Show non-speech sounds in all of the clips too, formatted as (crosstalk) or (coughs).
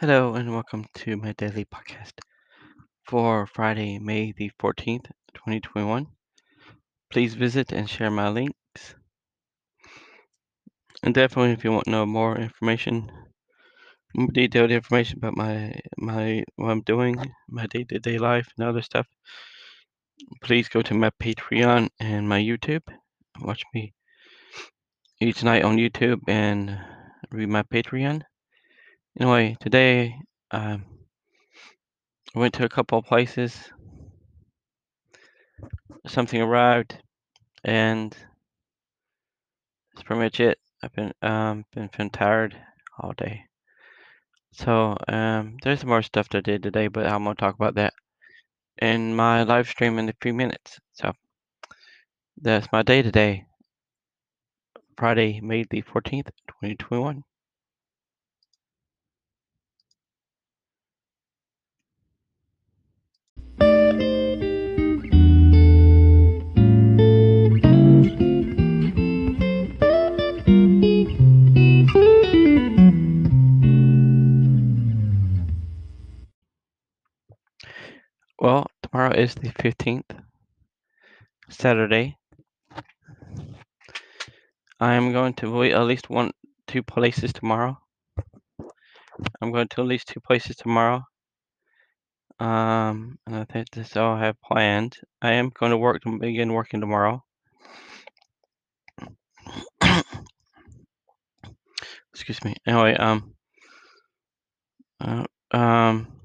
Hello and welcome to my daily podcast for Friday, May the 14th, 2021. Please visit and share my links. And definitely if you want to know more information, more detailed information about my my what I'm doing, my day-to-day life and other stuff, please go to my Patreon and my YouTube. Watch me each night on YouTube and read my Patreon. Anyway, today um, I went to a couple of places. Something arrived, and that's pretty much it. I've been um been feeling tired all day. So um there's more stuff that I did today, but I'm gonna talk about that in my live stream in a few minutes. So that's my day today. Friday, May the 14th, 2021. Well, tomorrow is the 15th, Saturday. I am going to wait at least one, two places tomorrow. I'm going to at least two places tomorrow. Um, and I think this all I have planned. I am going to work to begin working tomorrow. (coughs) Excuse me. Anyway, um, uh, um,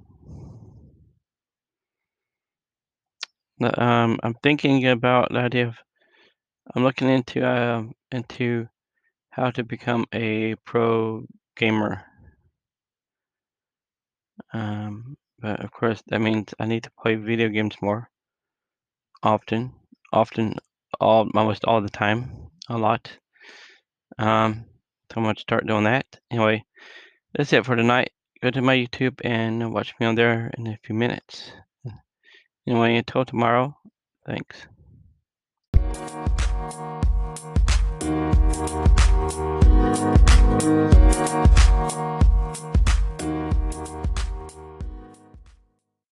um, I'm thinking about the idea of I'm looking into um into how to become a pro gamer. Um, but of course that means I need to play video games more often, often, all almost all the time, a lot. Um, so I'm going to start doing that. Anyway, that's it for tonight. Go to my YouTube and watch me on there in a few minutes. Anyway, until tomorrow, thanks.